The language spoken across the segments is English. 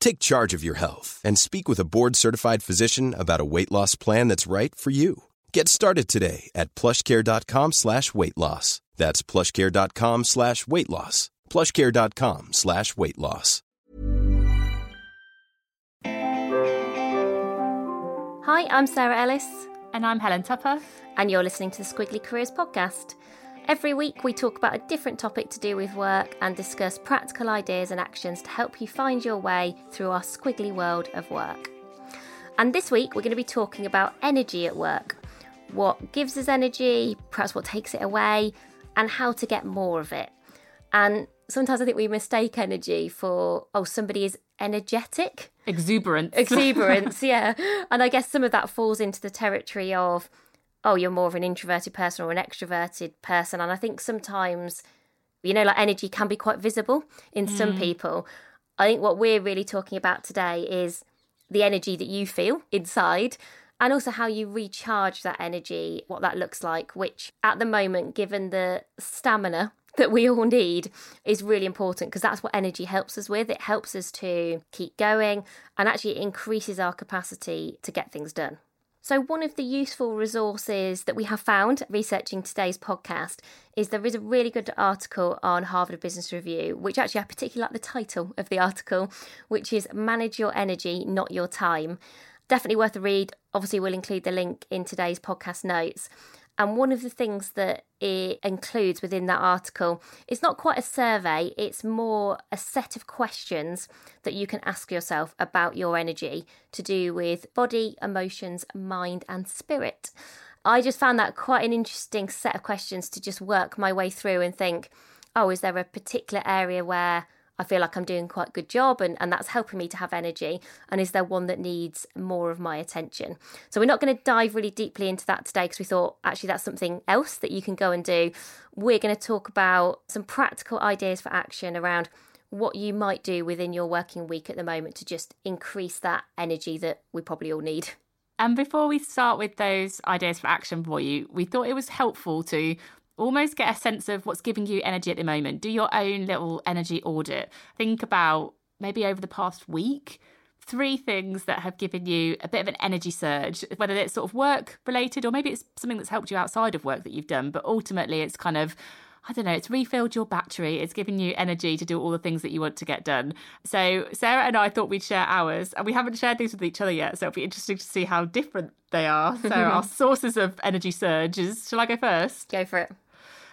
Take charge of your health and speak with a board-certified physician about a weight loss plan that's right for you. Get started today at plushcare.com slash weight loss. That's plushcare.com slash weight loss. plushcare.com slash weight loss. Hi, I'm Sarah Ellis, And I'm Helen Tupper. and you're listening to the Squiggly Careers Podcast. Every week, we talk about a different topic to do with work and discuss practical ideas and actions to help you find your way through our squiggly world of work. And this week, we're going to be talking about energy at work what gives us energy, perhaps what takes it away, and how to get more of it. And sometimes I think we mistake energy for, oh, somebody is energetic. Exuberance. exuberance yeah and i guess some of that falls into the territory of oh you're more of an introverted person or an extroverted person and i think sometimes you know like energy can be quite visible in some mm. people i think what we're really talking about today is the energy that you feel inside and also how you recharge that energy what that looks like which at the moment given the stamina that we all need is really important because that's what energy helps us with. It helps us to keep going and actually increases our capacity to get things done. So, one of the useful resources that we have found researching today's podcast is there is a really good article on Harvard Business Review, which actually I particularly like the title of the article, which is Manage Your Energy, Not Your Time. Definitely worth a read. Obviously, we'll include the link in today's podcast notes. And one of the things that it includes within that article is not quite a survey, it's more a set of questions that you can ask yourself about your energy to do with body, emotions, mind, and spirit. I just found that quite an interesting set of questions to just work my way through and think, oh, is there a particular area where I feel like I'm doing quite a good job and, and that's helping me to have energy? And is there one that needs more of my attention? So, we're not going to dive really deeply into that today because we thought actually that's something else that you can go and do. We're going to talk about some practical ideas for action around what you might do within your working week at the moment to just increase that energy that we probably all need. And before we start with those ideas for action for you, we thought it was helpful to almost get a sense of what's giving you energy at the moment. Do your own little energy audit. Think about maybe over the past week, three things that have given you a bit of an energy surge, whether it's sort of work related or maybe it's something that's helped you outside of work that you've done. But ultimately, it's kind of I don't know, it's refilled your battery. It's given you energy to do all the things that you want to get done. So, Sarah and I thought we'd share ours, and we haven't shared these with each other yet. So, it'll be interesting to see how different they are. So, our sources of energy surges. Shall I go first? Go for it.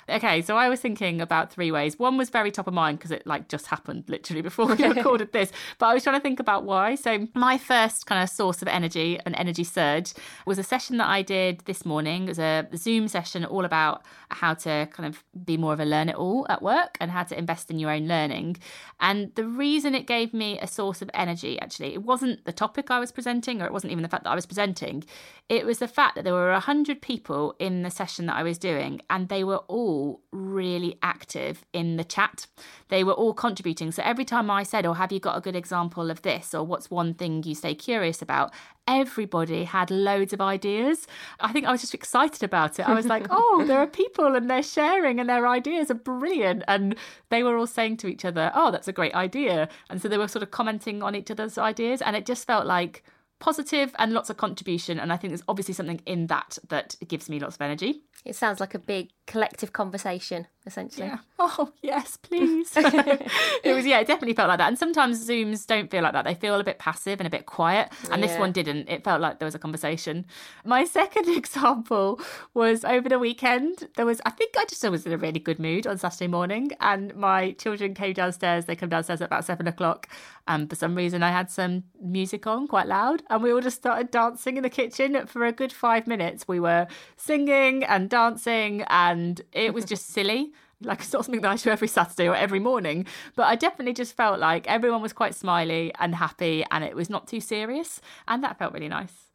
Okay, so I was thinking about three ways. One was very top of mind because it like just happened literally before we recorded this. But I was trying to think about why. So my first kind of source of energy, an energy surge, was a session that I did this morning. It was a Zoom session all about how to kind of be more of a learn it all at work and how to invest in your own learning. And the reason it gave me a source of energy, actually, it wasn't the topic I was presenting, or it wasn't even the fact that I was presenting. It was the fact that there were a hundred people in the session that I was doing, and they were all really active in the chat. They were all contributing. So every time I said, "Oh, have you got a good example of this?" or "What's one thing you stay curious about?" everybody had loads of ideas. I think I was just excited about it. I was like, "Oh, there are people and they're sharing and their ideas are brilliant." And they were all saying to each other, "Oh, that's a great idea." And so they were sort of commenting on each other's ideas and it just felt like positive and lots of contribution. And I think there's obviously something in that that gives me lots of energy. It sounds like a big collective conversation, essentially. Yeah. Oh, yes, please. it was, yeah, it definitely felt like that. And sometimes Zooms don't feel like that. They feel a bit passive and a bit quiet. And yeah. this one didn't. It felt like there was a conversation. My second example was over the weekend. There was, I think I just was in a really good mood on Saturday morning. And my children came downstairs. They come downstairs at about seven o'clock. And for some reason, I had some music on quite loud. And we all just started dancing in the kitchen for a good five minutes. We were singing and dancing, and it was just silly. Like it's not something that I do every Saturday or every morning, but I definitely just felt like everyone was quite smiley and happy, and it was not too serious, and that felt really nice.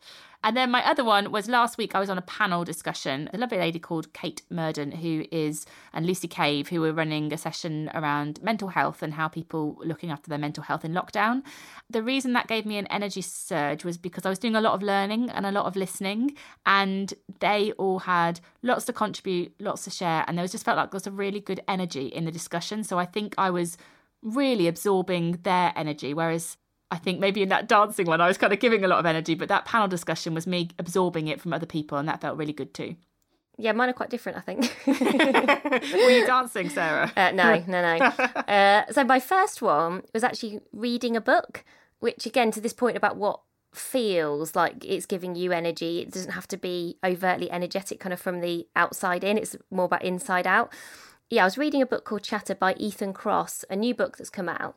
And then my other one was last week I was on a panel discussion. A lovely lady called Kate Murden, who is, and Lucy Cave, who were running a session around mental health and how people looking after their mental health in lockdown. The reason that gave me an energy surge was because I was doing a lot of learning and a lot of listening, and they all had lots to contribute, lots to share, and there was just felt like there was a really good energy in the discussion. So I think I was really absorbing their energy, whereas I think maybe in that dancing one, I was kind of giving a lot of energy, but that panel discussion was me absorbing it from other people, and that felt really good too. Yeah, mine are quite different, I think. Were you dancing, Sarah? Uh, no, no, no. Uh, so my first one was actually reading a book, which again, to this point about what feels like it's giving you energy, it doesn't have to be overtly energetic, kind of from the outside in. It's more about inside out. Yeah, I was reading a book called Chatter by Ethan Kross, a new book that's come out.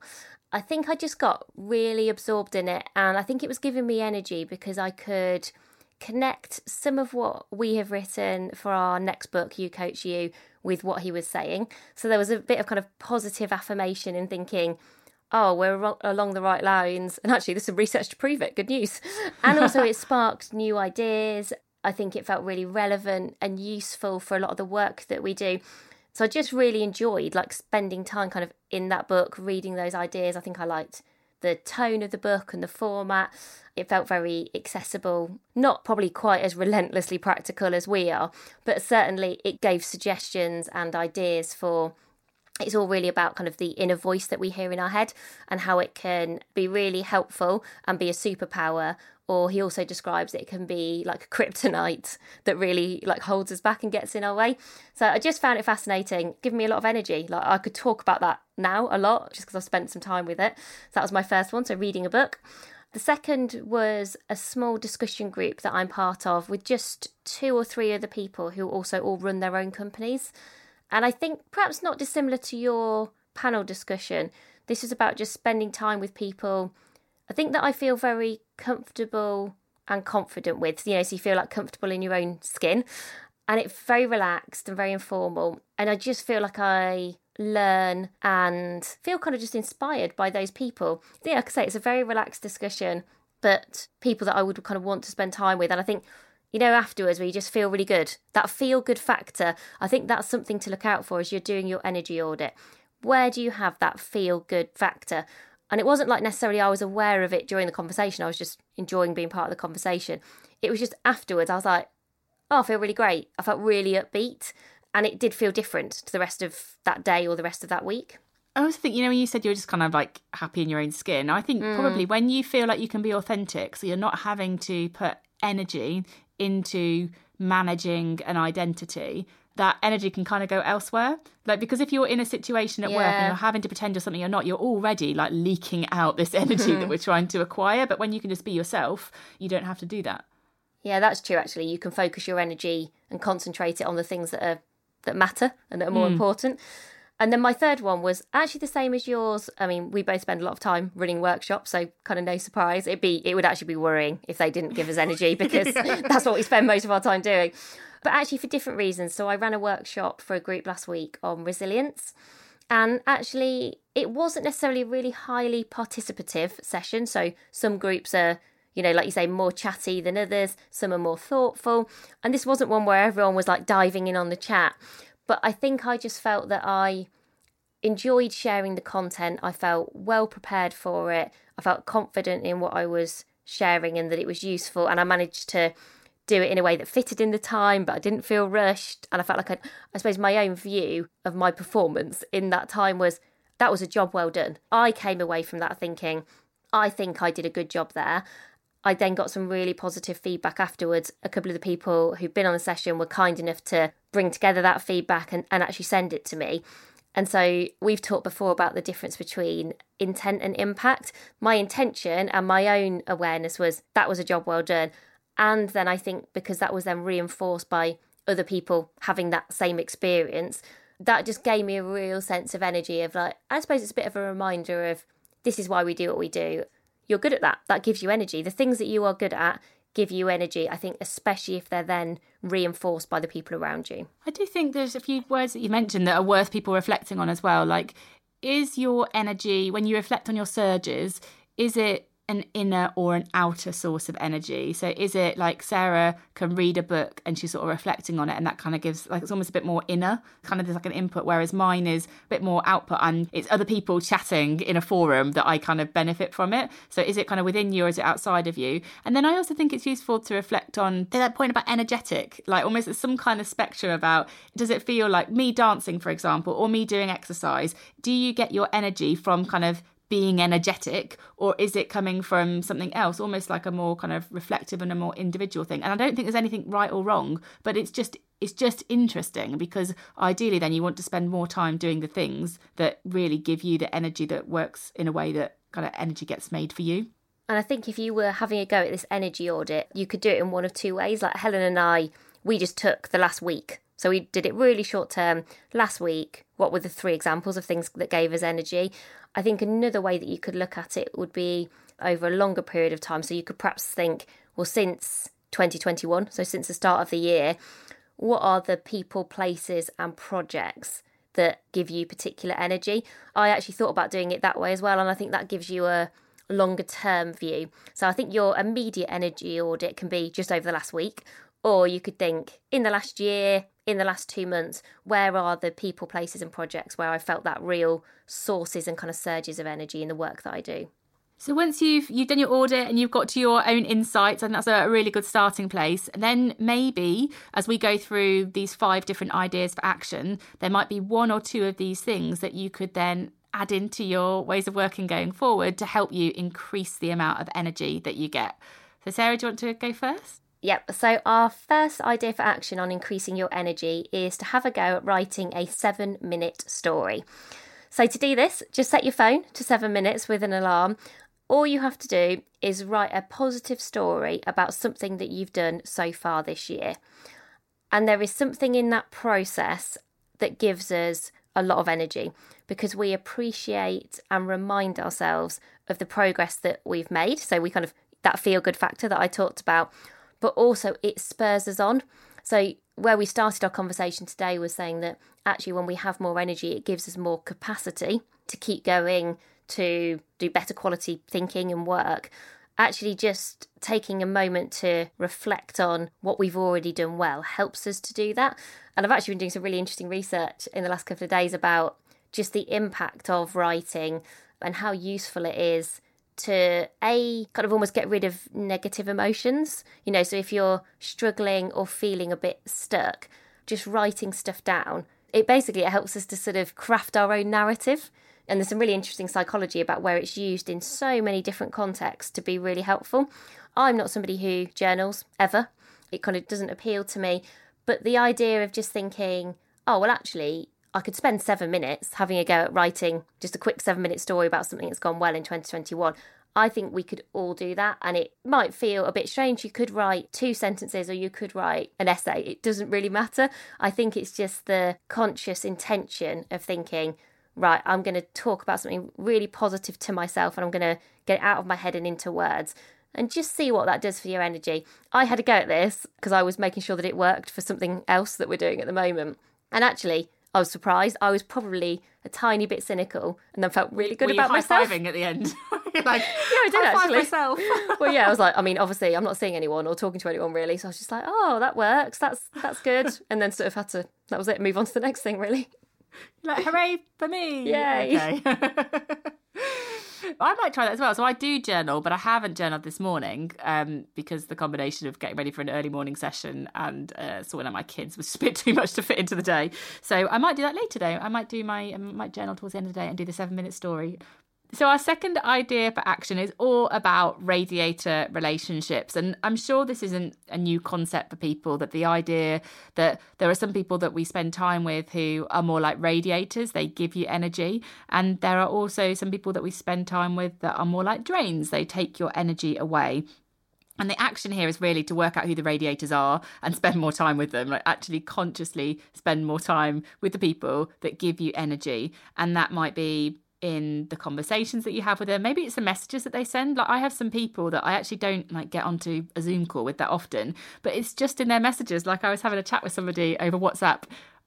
I think I just got really absorbed in it, and I think it was giving me energy because I could connect some of what we have written for our next book, You Coach You, with what he was saying. So there was a bit of kind of positive affirmation in thinking, oh, we're along the right lines. And actually, there's some research to prove it. Good news. And also, it sparked new ideas. I think it felt really relevant and useful for a lot of the work that we do. So I just really enjoyed like spending time kind of in that book, reading those ideas. I think I liked the tone of the book and the format. It felt very accessible, not probably quite as relentlessly practical as we are, but certainly it gave suggestions and ideas for it's all really about kind of the inner voice that we hear in our head and how it can be really helpful and be a superpower. Or he also describes it can be like a kryptonite that really like holds us back and gets in our way. So i just found it fascinating. Giving me a lot of energy. Like i could talk about that now a lot just because i've spent some time with it. So that was my first one so reading a book. The second was a small discussion group that i'm part of with just two or three other people who also all run their own companies and i think perhaps not dissimilar to your panel discussion this is about just spending time with people I think that I feel very comfortable and confident with. You know, so you feel like comfortable in your own skin. And it's very relaxed and very informal. And I just feel like I learn and feel kind of just inspired by those people. Yeah, like I say, it's a very relaxed discussion, but people that I would kind of want to spend time with. And I think, you know, afterwards where you just feel really good, that feel good factor, I think that's something to look out for as you're doing your energy audit. Where do you have that feel good factor? And it wasn't like necessarily I was aware of it during the conversation. I was just enjoying being part of the conversation. It was just afterwards, I was like, oh, I feel really great. I felt really upbeat. And it did feel different to the rest of that day or the rest of that week. I also think, you know, when you said you were just kind of like happy in your own skin, I think mm. probably when you feel like you can be authentic, so you're not having to put energy into managing an identity, that energy can kind of go elsewhere. Like because if you're in a situation at yeah. work and you're having to pretend you're something you're not, you're already like leaking out this energy that we're trying to acquire. But when you can just be yourself, you don't have to do that. Yeah, that's true actually. You can focus your energy and concentrate it on the things that are that matter and that are more mm. important. And then my third one was actually the same as yours. I mean, we both spend a lot of time running workshops, so kind of no surprise. It'd be it would actually be worrying if they didn't give us energy because yeah. that's what we spend most of our time doing but actually for different reasons. So I ran a workshop for a group last week on resilience. And actually, it wasn't necessarily a really highly participative session. So some groups are, you know, like you say, more chatty than others, some are more thoughtful. And this wasn't one where everyone was like diving in on the chat. But I think I just felt that I enjoyed sharing the content. I felt well prepared for it. I felt confident in what I was sharing and that it was useful. And I managed to do it in a way that fitted in the time, but I didn't feel rushed. And I felt like I, I suppose my own view of my performance in that time was that was a job well done. I came away from that thinking, I think I did a good job there. I then got some really positive feedback afterwards. A couple of the people who've been on the session were kind enough to bring together that feedback and, and actually send it to me. And so we've talked before about the difference between intent and impact. My intention and my own awareness was that was a job well done. And then I think because that was then reinforced by other people having that same experience, that just gave me a real sense of energy of like, I suppose it's a bit of a reminder of this is why we do what we do. You're good at that. That gives you energy. The things that you are good at give you energy, I think, especially if they're then reinforced by the people around you. I do think there's a few words that you mentioned that are worth people reflecting on as well. Like, is your energy, when you reflect on your surges, is it an inner or an outer source of energy. So is it like Sarah can read a book and she's sort of reflecting on it and that kind of gives like it's almost a bit more inner, kind of there's like an input, whereas mine is a bit more output and it's other people chatting in a forum that I kind of benefit from it. So is it kind of within you or is it outside of you? And then I also think it's useful to reflect on that point about energetic, like almost some kind of spectrum about does it feel like me dancing, for example, or me doing exercise? Do you get your energy from kind of being energetic or is it coming from something else? Almost like a more kind of reflective and a more individual thing. And i don't think there's anything right or wrong but it's just it's just interesting because ideally then you want to spend more time doing the things that really give you the energy that works in a way that kind of energy gets made for you. And i think if you were having a go at this energy audit you could do it in one of two ways. Like helen and i we just took the last week. So we did it really short term. Last week. What were the three examples of things that gave us energy? I think another way that you could look at it would be over a longer period of time. So you could perhaps think, well, since 2021, so since the start of the year, what are the people, places, and projects that give you particular energy? I actually thought about doing it that way as well, and I think that gives you a longer term view. So I think your immediate energy audit can be just over the last week, or you could think in the last year, in the last two months, where are the people, places, and projects where I felt that real sources and kind of surges of energy in the work that I do. So once you've you've done your audit and you've got to your own insights, and that's a really good starting place. Then maybe as we go through these five different ideas for action, there might be one or two of these things that you could then add into your ways of working going forward to help you increase the amount of energy that you get. So Sarah, do you want to go first? Yep. So, our first idea for action on increasing your energy is to have a go at writing a seven minute story. So, to do this, just set your phone to seven minutes with an alarm. All you have to do is write a positive story about something that you've done so far this year. And there is something in that process that gives us a lot of energy because we appreciate and remind ourselves of the progress that we've made. So, we kind of that feel good factor that I talked about but also it spurs us on. So, where we started our conversation today was saying that actually, when we have more energy, it gives us more capacity to keep going, to do better quality thinking and work. Actually, just taking a moment to reflect on what we've already done well helps us to do that. And I've actually been doing some really interesting research in the last couple of days about just the impact of writing and how useful it is to a kind of almost get rid of negative emotions. You know so if you're struggling or feeling a bit stuck just writing stuff down. It basically it helps us to sort of craft our own narrative. And there's some really interesting psychology about where it's used in so many different contexts to be really helpful. I'm not somebody who journals ever. It kind of doesn't appeal to me. But the idea of just thinking oh well actually I could spend seven minutes having a go at writing just a quick seven minute story about something that's gone well in 2021. I think we could all do that, and it might feel a bit strange. You could write two sentences or you could write an essay. It doesn't really matter. I think it's just the conscious intention of thinking, right, I'm going to talk about something really positive to myself and I'm going to get it out of my head and into words and just see what that does for your energy. I had a go at this because I was making sure that it worked for something else that we're doing at the moment. And actually, I was surprised. I was probably a tiny bit cynical, and then felt really good Were about you myself. At the end. like, yeah, I did actually. myself. well, yeah, I was like, I mean, obviously, I'm not seeing anyone or talking to anyone really, so I was just like, oh, that works. That's that's good. and then sort of had to. That was it. Move on to the next thing, really. like, hooray for me! Yay. Okay. I might try that as well. So I do journal, but I haven't journaled this morning um, because the combination of getting ready for an early morning session and uh, sorting out my kids was a bit too much to fit into the day. So I might do that later though. I might do my I might journal towards the end of the day and do the seven minute story. So, our second idea for action is all about radiator relationships. And I'm sure this isn't a new concept for people that the idea that there are some people that we spend time with who are more like radiators, they give you energy. And there are also some people that we spend time with that are more like drains, they take your energy away. And the action here is really to work out who the radiators are and spend more time with them, like actually consciously spend more time with the people that give you energy. And that might be in the conversations that you have with them. Maybe it's the messages that they send. Like I have some people that I actually don't like get onto a Zoom call with that often, but it's just in their messages. Like I was having a chat with somebody over WhatsApp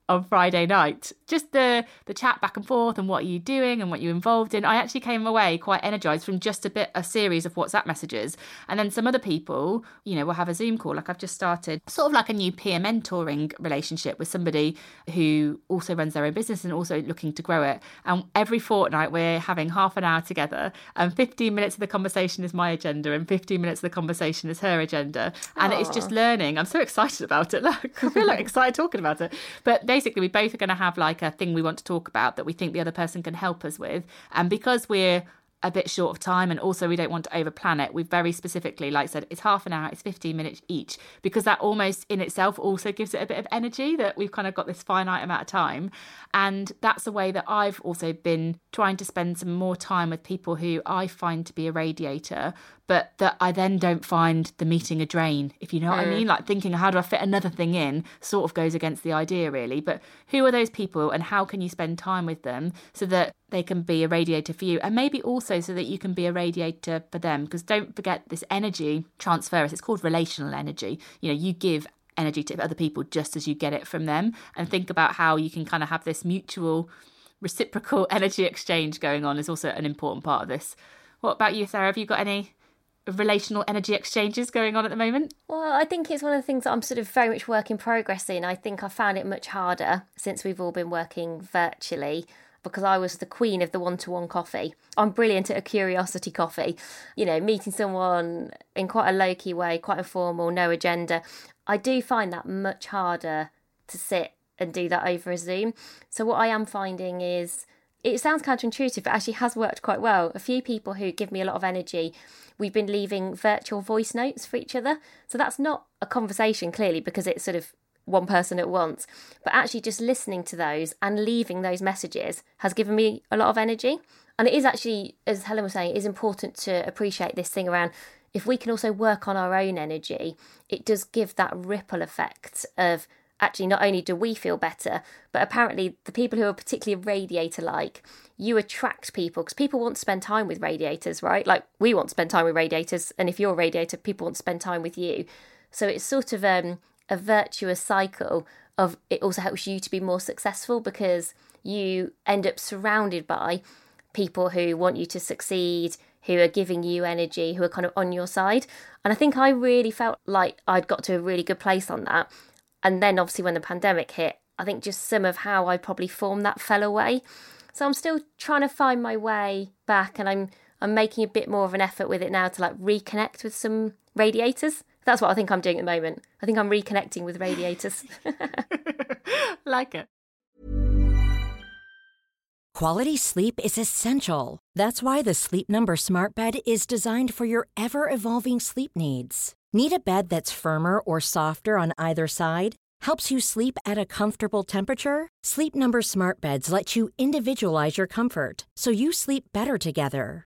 on Friday night. Just the the chat back and forth and what are you doing and what you're involved in. I actually came away quite energized from just a bit a series of WhatsApp messages. And then some other people, you know, will have a Zoom call. Like I've just started sort of like a new peer mentoring relationship with somebody who also runs their own business and also looking to grow it. And every fortnight we're having half an hour together and 15 minutes of the conversation is my agenda and 15 minutes of the conversation is her agenda. And Aww. it's just learning. I'm so excited about it. Like I feel like excited talking about it. But basically we both are going to have like a thing we want to talk about that we think the other person can help us with. And because we're a bit short of time and also we don't want to overplan it we've very specifically like said it's half an hour it's 15 minutes each because that almost in itself also gives it a bit of energy that we've kind of got this finite amount of time and that's the way that i've also been trying to spend some more time with people who i find to be a radiator but that I then don't find the meeting a drain, if you know what I mean. Like thinking, how do I fit another thing in, sort of goes against the idea, really. But who are those people and how can you spend time with them so that they can be a radiator for you? And maybe so that you can be a radiator for them. Because don't forget this energy transfer, it's called relational energy. You know, you give energy to other people just as you get it from them. And think about how you can kind of have this mutual reciprocal energy exchange going on is also an important part of this. What about you, Sarah? Have you got any relational energy exchanges going on at the moment? Well, I think it's one of the things that I'm sort of very much work in progress in. I think I found it much harder since we've all been working virtually because I was the queen of the one to one coffee. I'm brilliant at a curiosity coffee, you know, meeting someone in quite a low key way, quite informal, no agenda. I do find that much harder to sit and do that over a Zoom. So, what I am finding is it sounds counterintuitive, but actually has worked quite well. A few people who give me a lot of energy we've been leaving virtual voice notes for each other. So that's not a conversation, clearly, because it's sort of one person at once. But actually, just listening to those and leaving those messages has given me a lot of energy. And it is actually, as Helen was saying, it is important to appreciate this thing around if we can also work on our own energy, it does give that ripple effect of actually not only do we feel better, but apparently the people who are particularly radiator like, you attract people because people want to spend time with radiators, right? Like we want to spend time with radiators, and if you're a radiator, people want to spend time with you. So it's sort of um, a virtuous cycle of it also helps you to be more successful because you end up surrounded by people who want you to succeed, who are giving you energy, who are kind of on your side. And I think I really felt like I'd got to a really good place on that. And then obviously when the pandemic hit, I think just some of how I probably formed that fell away. So I'm still trying to find my way back and I'm I'm making a bit more of an effort with it now to like reconnect with some radiators. That's what I think I'm doing at the moment. I think I'm reconnecting with radiators. like it. Quality sleep is essential. That's why the Sleep Number Smart Bed is designed for your ever evolving sleep needs. Need a bed that's firmer or softer on either side? Helps you sleep at a comfortable temperature? Sleep Number Smart Beds let you individualize your comfort so you sleep better together.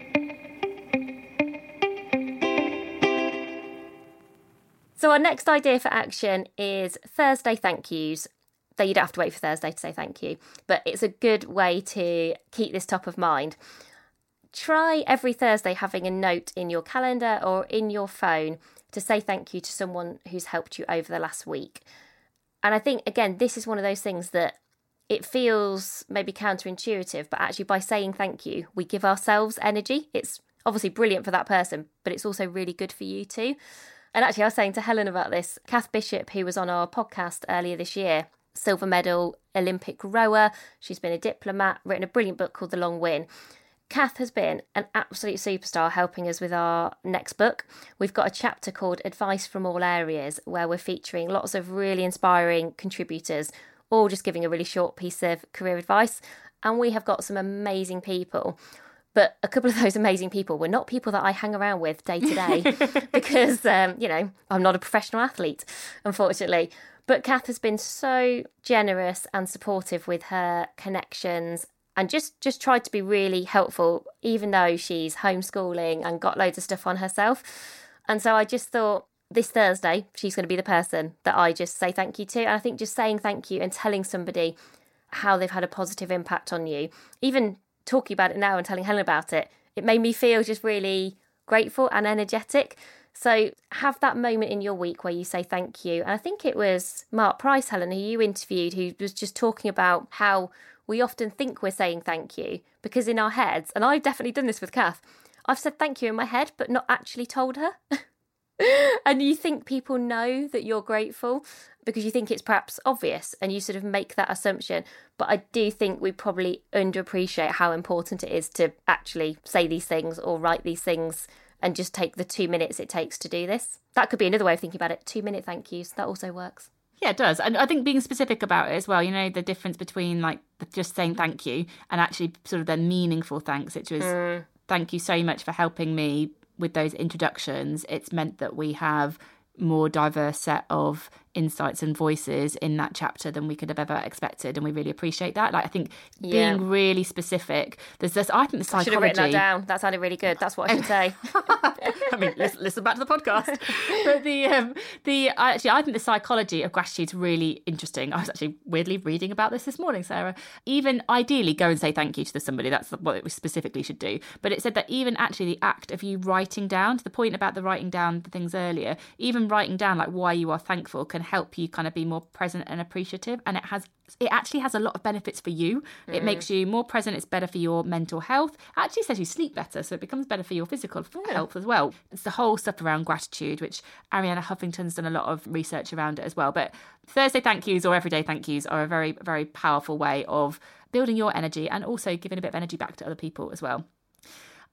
So, our next idea for action is Thursday thank yous. Though you don't have to wait for Thursday to say thank you, but it's a good way to keep this top of mind. Try every Thursday having a note in your calendar or in your phone to say thank you to someone who's helped you over the last week. And I think, again, this is one of those things that it feels maybe counterintuitive, but actually, by saying thank you, we give ourselves energy. It's obviously brilliant for that person, but it's also really good for you too. And actually, I was saying to Helen about this. Cath Bishop, who was on our podcast earlier this year, silver medal Olympic rower, she's been a diplomat, written a brilliant book called The Long Win. Cath has been an absolute superstar helping us with our next book. We've got a chapter called Advice from All Areas where we're featuring lots of really inspiring contributors, all just giving a really short piece of career advice. And we have got some amazing people. But a couple of those amazing people were not people that I hang around with day to day because, um, you know, I'm not a professional athlete, unfortunately. But Cath has been so generous and supportive with her connections and just just tried to be really helpful even though she's homeschooling and got loads of stuff on herself and so i just thought this thursday she's going to be the person that i just say thank you to and i think just saying thank you and telling somebody how they've had a positive impact on you even talking about it now and telling helen about it it made me feel just really grateful and energetic so have that moment in your week where you say thank you and i think it was mark price helen who you interviewed who was just talking about how we often think we're saying thank you because in our heads, and I've definitely done this with Cath, I've said thank you in my head, but not actually told her. and you think people know that you're grateful because you think it's perhaps obvious and you sort of make that assumption. But I do think we probably underappreciate how important it is to actually say these things or write these things and just take the two minutes it takes to do this. That could be another way of thinking about it. Two minute thank yous. That also works. Yeah, it does. And I think being specific about it as well, you know, the difference between like just saying thank you and actually sort of the meaningful thanks, which was mm. thank you so much for helping me with those introductions. It's meant that we have more diverse set of insights and voices in that chapter than we could have ever expected, and we really appreciate that. Like I think yeah. being really specific. There's this. I think the psychology. I should have written that down. That sounded really good. That's what I should say. I mean, listen, listen, back to the podcast. but the um, the actually, I think the psychology of gratitude is really interesting. I was actually weirdly reading about this this morning, Sarah. Even ideally, go and say thank you to somebody. That's what we specifically should do. But it said that even actually the act of you writing down, to the point about the writing down the things earlier, even writing down like why you are thankful can help you kind of be more present and appreciative and it has it actually has a lot of benefits for you mm. it makes you more present it's better for your mental health it actually says you sleep better so it becomes better for your physical yeah. health as well it's the whole stuff around gratitude which arianna huffington's done a lot of research around it as well but thursday thank yous or everyday thank yous are a very very powerful way of building your energy and also giving a bit of energy back to other people as well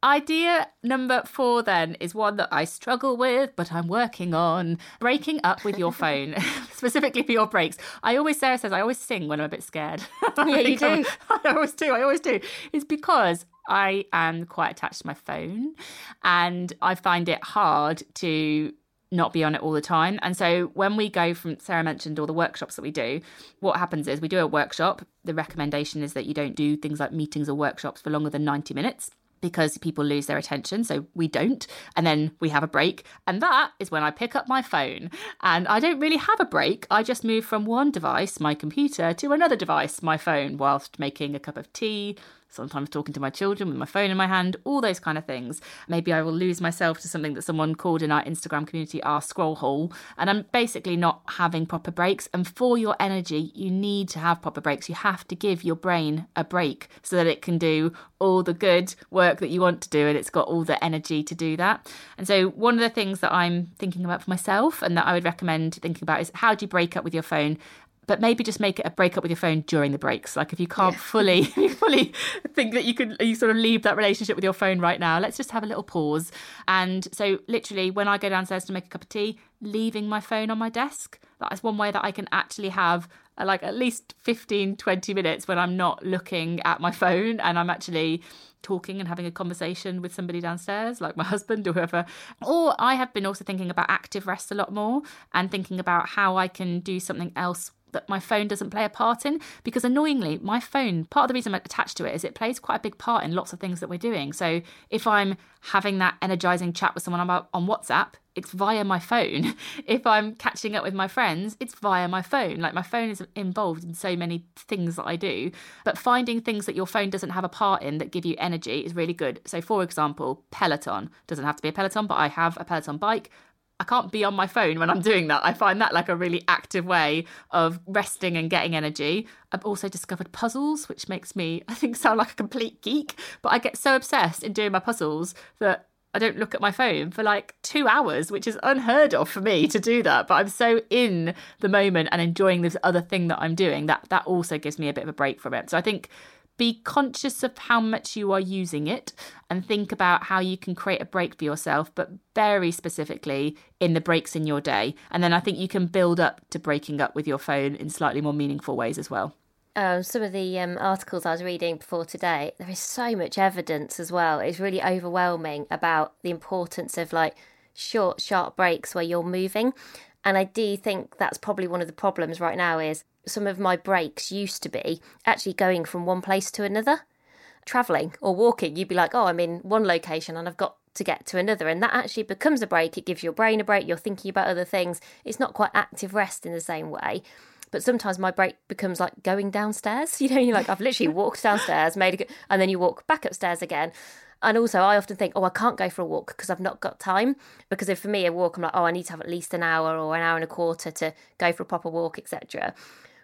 Idea number four then is one that I struggle with, but I'm working on. Breaking up with your phone, specifically for your breaks. I always, Sarah says, I always sing when I'm a bit scared. Yeah, you do. I always do. I always do. It's because I am quite attached to my phone and I find it hard to not be on it all the time. And so when we go from Sarah mentioned all the workshops that we do, what happens is we do a workshop. The recommendation is that you don't do things like meetings or workshops for longer than 90 minutes because people lose their attention. So we don't. And then we have a break. And that is when I pick up my phone. And I don't really have a break. I just move from one device, my computer, to another device, my phone, whilst making a cup of tea, sometimes talking to my children with my phone in my hand, all those kind of things. Maybe I will lose myself to something that someone called in our Instagram community our scroll hole. And I'm basically not having proper breaks. And for your energy, you need to have proper breaks. You have to give your brain a break so that it can do all the good work that you want to do and it's got all the energy to do that. And so, one of the things that I'm thinking about for myself and that I would recommend thinking about is how do you break up with your phone but maybe just make it a break up with your phone during the breaks. Like if you can't yeah. fully fully think that you could you sort of leave that relationship with your phone right now, let's just have a little pause. And so literally when I go downstairs to make a cup of tea, leaving my phone on my desk. That's one way that I can actually have uh, like at least 15 20 minutes when I'm not looking at my phone and I'm actually talking and having a conversation with somebody downstairs, like my husband or whoever. Or I have been also thinking about active rest a lot more and thinking about how I can do something else that my phone doesn't play a part in because annoyingly my phone part of the reason i'm attached to it is it plays quite a big part in lots of things that we're doing. So if i'm having that energizing chat with someone about on whatsapp it's via my phone. If i'm catching up with my friends it's via my phone. Like my phone is involved in so many things that i do. But finding things that your phone doesn't have a part in that give you energy is really good. So for example peloton. Doesn't have to be a peloton but i have a peloton bike I can't be on my phone when I'm doing that. I find that like a really active way of resting and getting energy. I've also discovered puzzles, which makes me, I think, sound like a complete geek. But I get so obsessed in doing my puzzles that I don't look at my phone for like two hours, which is unheard of for me to do that. But I'm so in the moment and enjoying this other thing that I'm doing that that also gives me a bit of a break from it. So I think be conscious of how much you are using it and think about how you can create a break for yourself, but very specifically in the breaks in your day. And then I think you can build up to breaking up with your phone in slightly more meaningful ways as well. Um, some of the um, articles I was reading before today, there is so much evidence as well. It's really overwhelming about the importance of like short, sharp breaks where you're moving. And I do think that's probably one of the problems right now is some of my breaks used to be actually going from one place to another, traveling or walking. You'd be like, oh, I'm in one location and I've got to get to another. And that actually becomes a break. It gives your brain a break. You're thinking about other things. It's not quite active rest in the same way. But sometimes my break becomes like going downstairs. You know, you're like, I've literally walked downstairs, made a good, and then you walk back upstairs again. And also, I often think, oh, I can't go for a walk because I've not got time. Because if for me, a walk, I'm like, oh, I need to have at least an hour or an hour and a quarter to go for a proper walk, etc.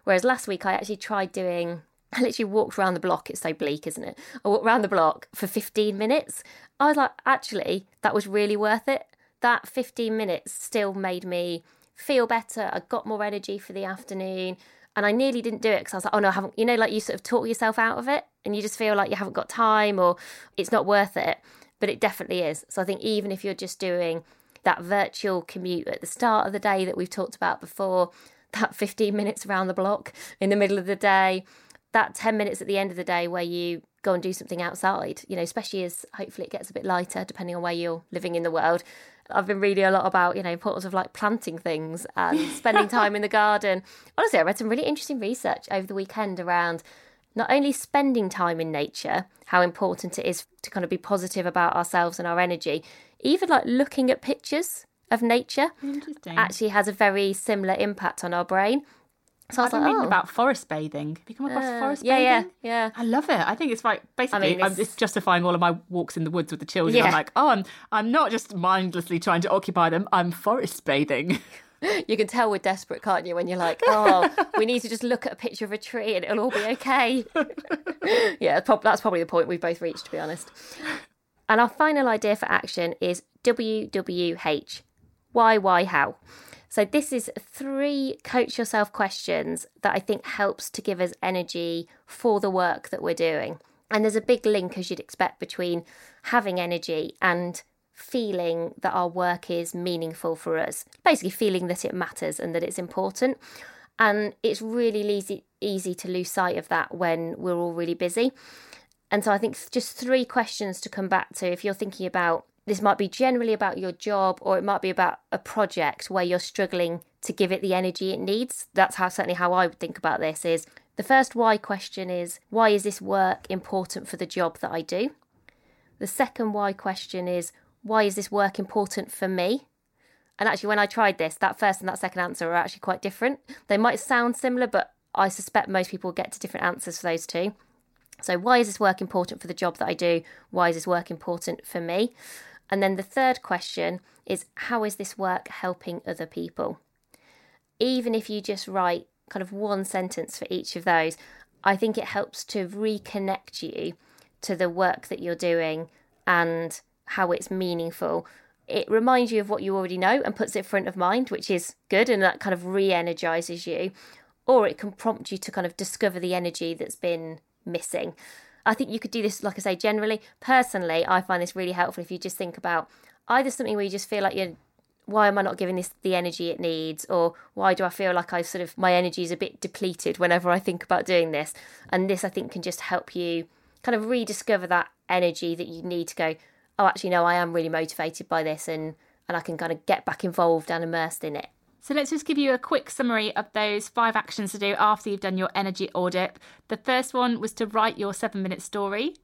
Whereas last week I actually tried doing I literally walked around the block. It's so bleak, isn't it? I walked around the block for 15 minutes. I was like, actually, that was really worth it. That 15 minutes still made me feel better. I got more energy for the afternoon. And I nearly didn't do it because I was like, oh no, I haven't, you know, like you sort of talk yourself out of it and you just feel like you haven't got time or it's not worth it. But it definitely is. So I think even if you're just doing that virtual commute at the start of the day that we've talked about before, that 15 minutes around the block in the middle of the day, that 10 minutes at the end of the day where you go and do something outside, you know, especially as hopefully it gets a bit lighter depending on where you're living in the world. I've been reading a lot about, you know, importance of like planting things and spending time in the garden. Honestly, I read some really interesting research over the weekend around not only spending time in nature, how important it is to kind of be positive about ourselves and our energy, even like looking at pictures of nature actually has a very similar impact on our brain. So I was like, oh. about forest bathing. Have you come across uh, forest yeah, bathing? Yeah, yeah, I love it. I think it's like basically, I mean, it's... I'm just justifying all of my walks in the woods with the children. Yeah. I'm like, oh, I'm I'm not just mindlessly trying to occupy them. I'm forest bathing. You can tell we're desperate, can't you? When you're like, oh, we need to just look at a picture of a tree and it'll all be okay. yeah, that's probably the point we've both reached, to be honest. And our final idea for action is WWH why, why, how. So, this is three coach yourself questions that I think helps to give us energy for the work that we're doing. And there's a big link, as you'd expect, between having energy and feeling that our work is meaningful for us. Basically, feeling that it matters and that it's important. And it's really easy, easy to lose sight of that when we're all really busy. And so I think just three questions to come back to if you're thinking about this might be generally about your job or it might be about a project where you're struggling to give it the energy it needs. That's how certainly how I would think about this is the first why question is why is this work important for the job that I do? The second why question is why is this work important for me? And actually when I tried this, that first and that second answer are actually quite different. They might sound similar, but I suspect most people get to different answers for those two. So why is this work important for the job that I do? Why is this work important for me? And then the third question is how is this work helping other people? Even if you just write kind of one sentence for each of those, I think it helps to reconnect you to the work that you're doing and how it's meaningful. It reminds you of what you already know and puts it front of mind, which is good, and that kind of re energizes you. or it can prompt you to kind of discover the energy that's been missing. I think you could do this, like I say, generally. Personally, I find this really helpful if you just think about either something where you just feel like you're why am I not giving this the energy it needs? Or why do I feel like I sort of my energy is a bit depleted whenever I think about doing this? And this I think can just help you kind of rediscover that energy that you need to go, oh actually no, I am really motivated by this and and I can kind of get back involved and immersed in it. So let's just give you a quick summary of those five actions to do after you've done your energy audit. The first one was to write your seven minute story.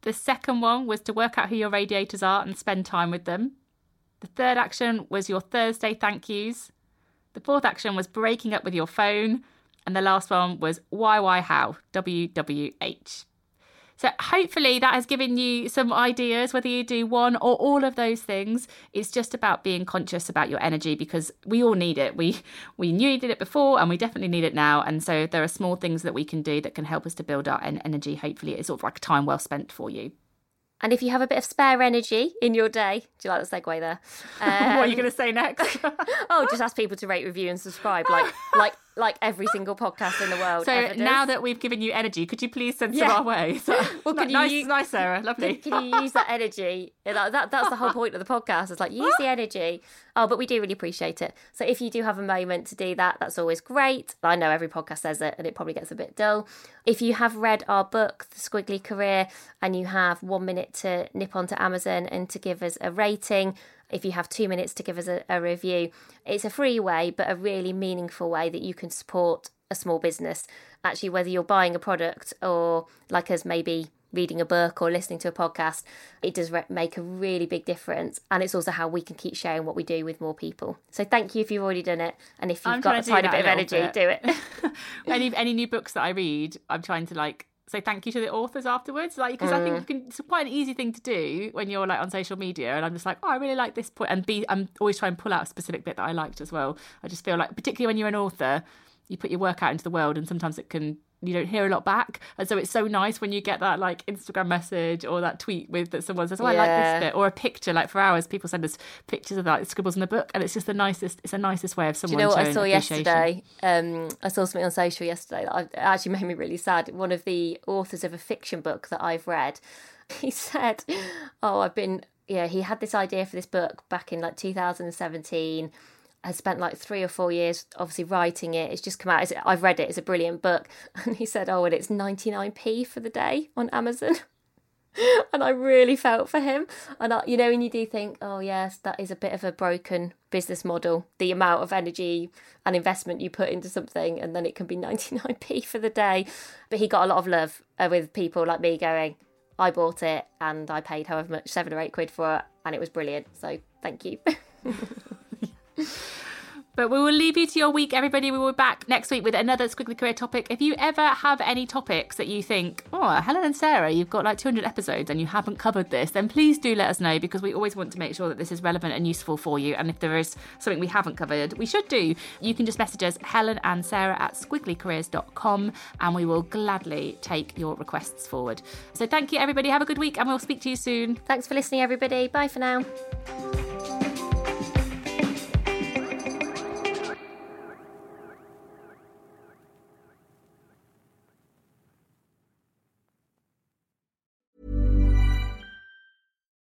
The second one was to work out who your radiators are and spend time with them. The third action was your Thursday thank yous. The fourth action was breaking up with your phone. And the last one was why, why, how, WWH. So hopefully that has given you some ideas, whether you do one or all of those things. It's just about being conscious about your energy because we all need it. We we needed it before and we definitely need it now. And so there are small things that we can do that can help us to build our energy. Hopefully it's sort of like time well spent for you. And if you have a bit of spare energy in your day, do you like the segue there? Um, what are you going to say next? oh, just ask people to rate, review, and subscribe, like like like every single podcast in the world. So now that we've given you energy, could you please send some yeah. our way? So, well, can nice, you, nice, Sarah, lovely. Can, can you use that energy? That, that, that's the whole point of the podcast. It's like use the energy. Oh, but we do really appreciate it. So if you do have a moment to do that, that's always great. I know every podcast says it, and it probably gets a bit dull. If you have read our book, The Squiggly Career, and you have one minute to nip onto Amazon and to give us a rating if you have two minutes to give us a, a review. It's a free way, but a really meaningful way that you can support a small business. Actually, whether you're buying a product or, like us, maybe reading a book or listening to a podcast, it does re- make a really big difference. And it's also how we can keep sharing what we do with more people. So thank you if you've already done it. And if you've I'm got a tiny bit of energy, bit. do it. any, any new books that I read, I'm trying to like say thank you to the authors afterwards like because mm. i think mm. can, it's quite an easy thing to do when you're like on social media and i'm just like oh i really like this point and be i'm always trying to pull out a specific bit that i liked as well i just feel like particularly when you're an author you put your work out into the world and sometimes it can you don't hear a lot back. And so it's so nice when you get that like Instagram message or that tweet with that someone says, Oh, I like this bit or a picture. Like for ours people send us pictures of that scribbles in the book and it's just the nicest it's the nicest way of someone Do you know what I saw yesterday? Um, I saw something on social yesterday that actually made me really sad. One of the authors of a fiction book that I've read, he said, Oh, I've been yeah, he had this idea for this book back in like 2017 has spent like three or four years obviously writing it. It's just come out. I've read it. It's a brilliant book. And he said, "Oh, and it's 99p for the day on Amazon." and I really felt for him. And I, you know, and you do think, "Oh, yes, that is a bit of a broken business model. The amount of energy and investment you put into something, and then it can be 99p for the day." But he got a lot of love uh, with people like me going, "I bought it and I paid however much, seven or eight quid for it, and it was brilliant." So thank you. But we will leave you to your week, everybody. We will be back next week with another Squiggly Career topic. If you ever have any topics that you think, oh, Helen and Sarah, you've got like 200 episodes and you haven't covered this, then please do let us know because we always want to make sure that this is relevant and useful for you. And if there is something we haven't covered, we should do, you can just message us, Helen and Sarah at squigglycareers.com, and we will gladly take your requests forward. So thank you, everybody. Have a good week, and we'll speak to you soon. Thanks for listening, everybody. Bye for now.